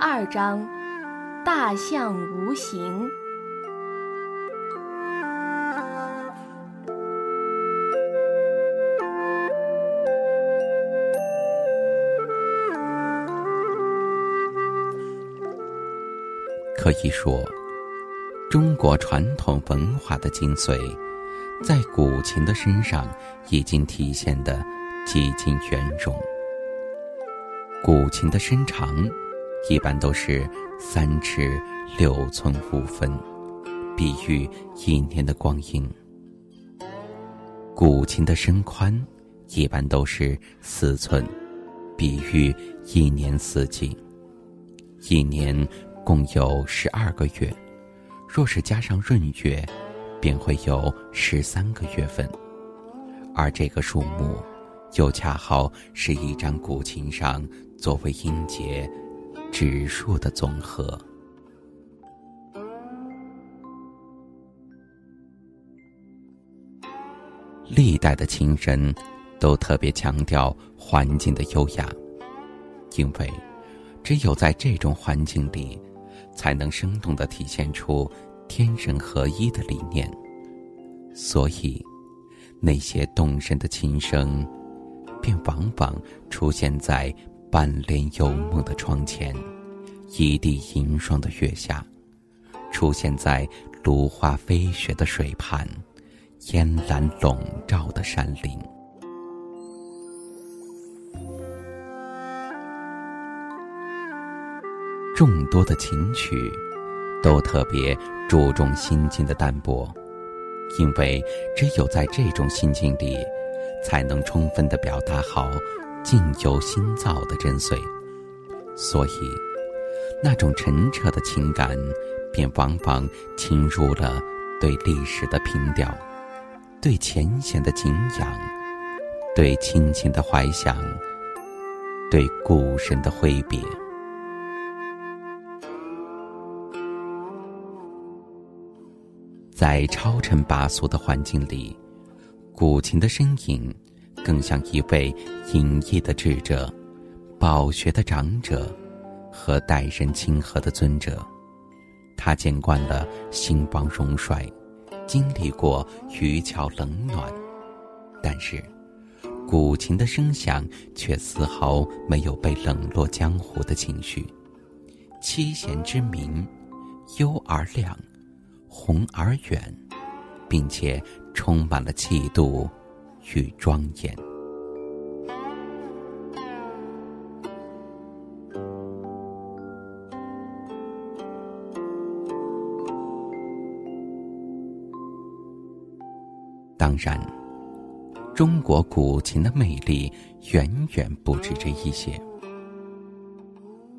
二章：大象无形。可以说，中国传统文化的精髓，在古琴的身上已经体现得几近圆融。古琴的身长一般都是三尺六寸五分，比喻一年的光阴；古琴的身宽一般都是四寸，比喻一年四季。一年。共有十二个月，若是加上闰月，便会有十三个月份。而这个数目，又恰好是一张古琴上作为音节指数的总和。历代的琴人，都特别强调环境的优雅，因为只有在这种环境里。才能生动的体现出天人合一的理念。所以，那些动人的琴声，便往往出现在半帘幽梦的窗前，一地银霜的月下，出现在芦花飞雪的水畔，烟岚笼罩的山林。众多的琴曲，都特别注重心境的淡泊，因为只有在这种心境里，才能充分的表达好境由心造的真髓。所以，那种澄澈的情感，便往往侵入了对历史的凭吊，对浅显的敬仰，对亲情的怀想，对故人的挥别。在超尘拔俗的环境里，古琴的身影，更像一位隐逸的智者、饱学的长者和待人亲和的尊者。他见惯了兴邦荣衰，经历过渔樵冷暖，但是，古琴的声响却丝毫没有被冷落江湖的情绪。七弦之鸣，幽而亮。宏而远，并且充满了气度与庄严。当然，中国古琴的魅力远远不止这一些，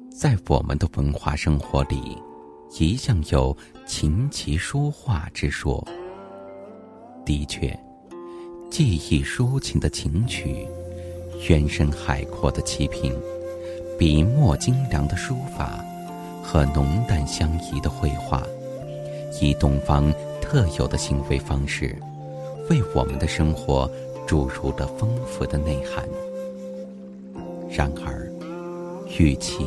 在我们的文化生活里。一向有琴棋书画之说。的确，技艺抒情的琴曲，渊深海阔的棋品，笔墨精良的书法，和浓淡相宜的绘画，以东方特有的行为方式，为我们的生活注入了丰富的内涵。然而，与棋，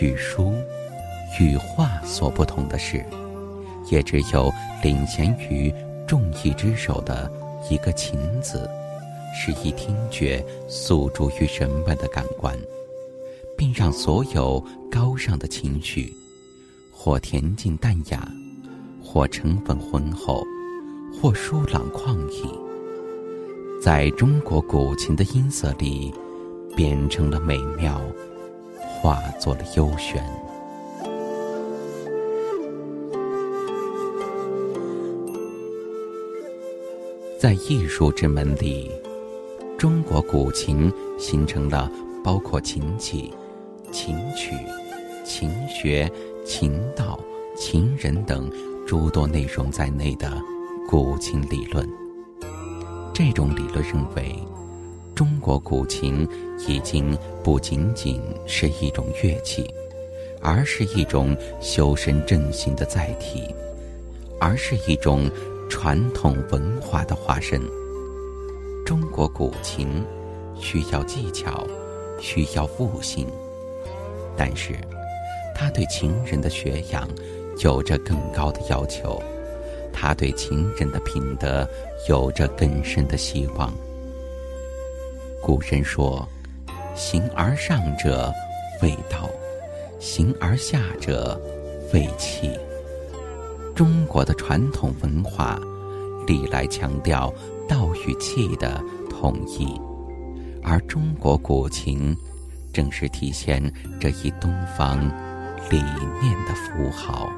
与书。与画所不同的是，也只有领衔于众艺之首的一个“琴”字，是以听觉诉诸于人们的感官，并让所有高尚的情绪，或恬静淡雅，或沉稳浑厚，或舒朗旷逸，在中国古琴的音色里，变成了美妙，化作了幽玄。在艺术之门里，中国古琴形成了包括琴棋、琴曲、琴学、琴道、琴人等诸多内容在内的古琴理论。这种理论认为，中国古琴已经不仅仅是一种乐器，而是一种修身正心的载体，而是一种传统文化的化身。中国古琴需要技巧，需要悟性，但是，它对琴人的学养有着更高的要求。他对情人的品德有着更深的希望。古人说：“形而上者为道，形而下者为器。”中国的传统文化历来强调道与气的统一，而中国古琴正是体现这一东方理念的符号。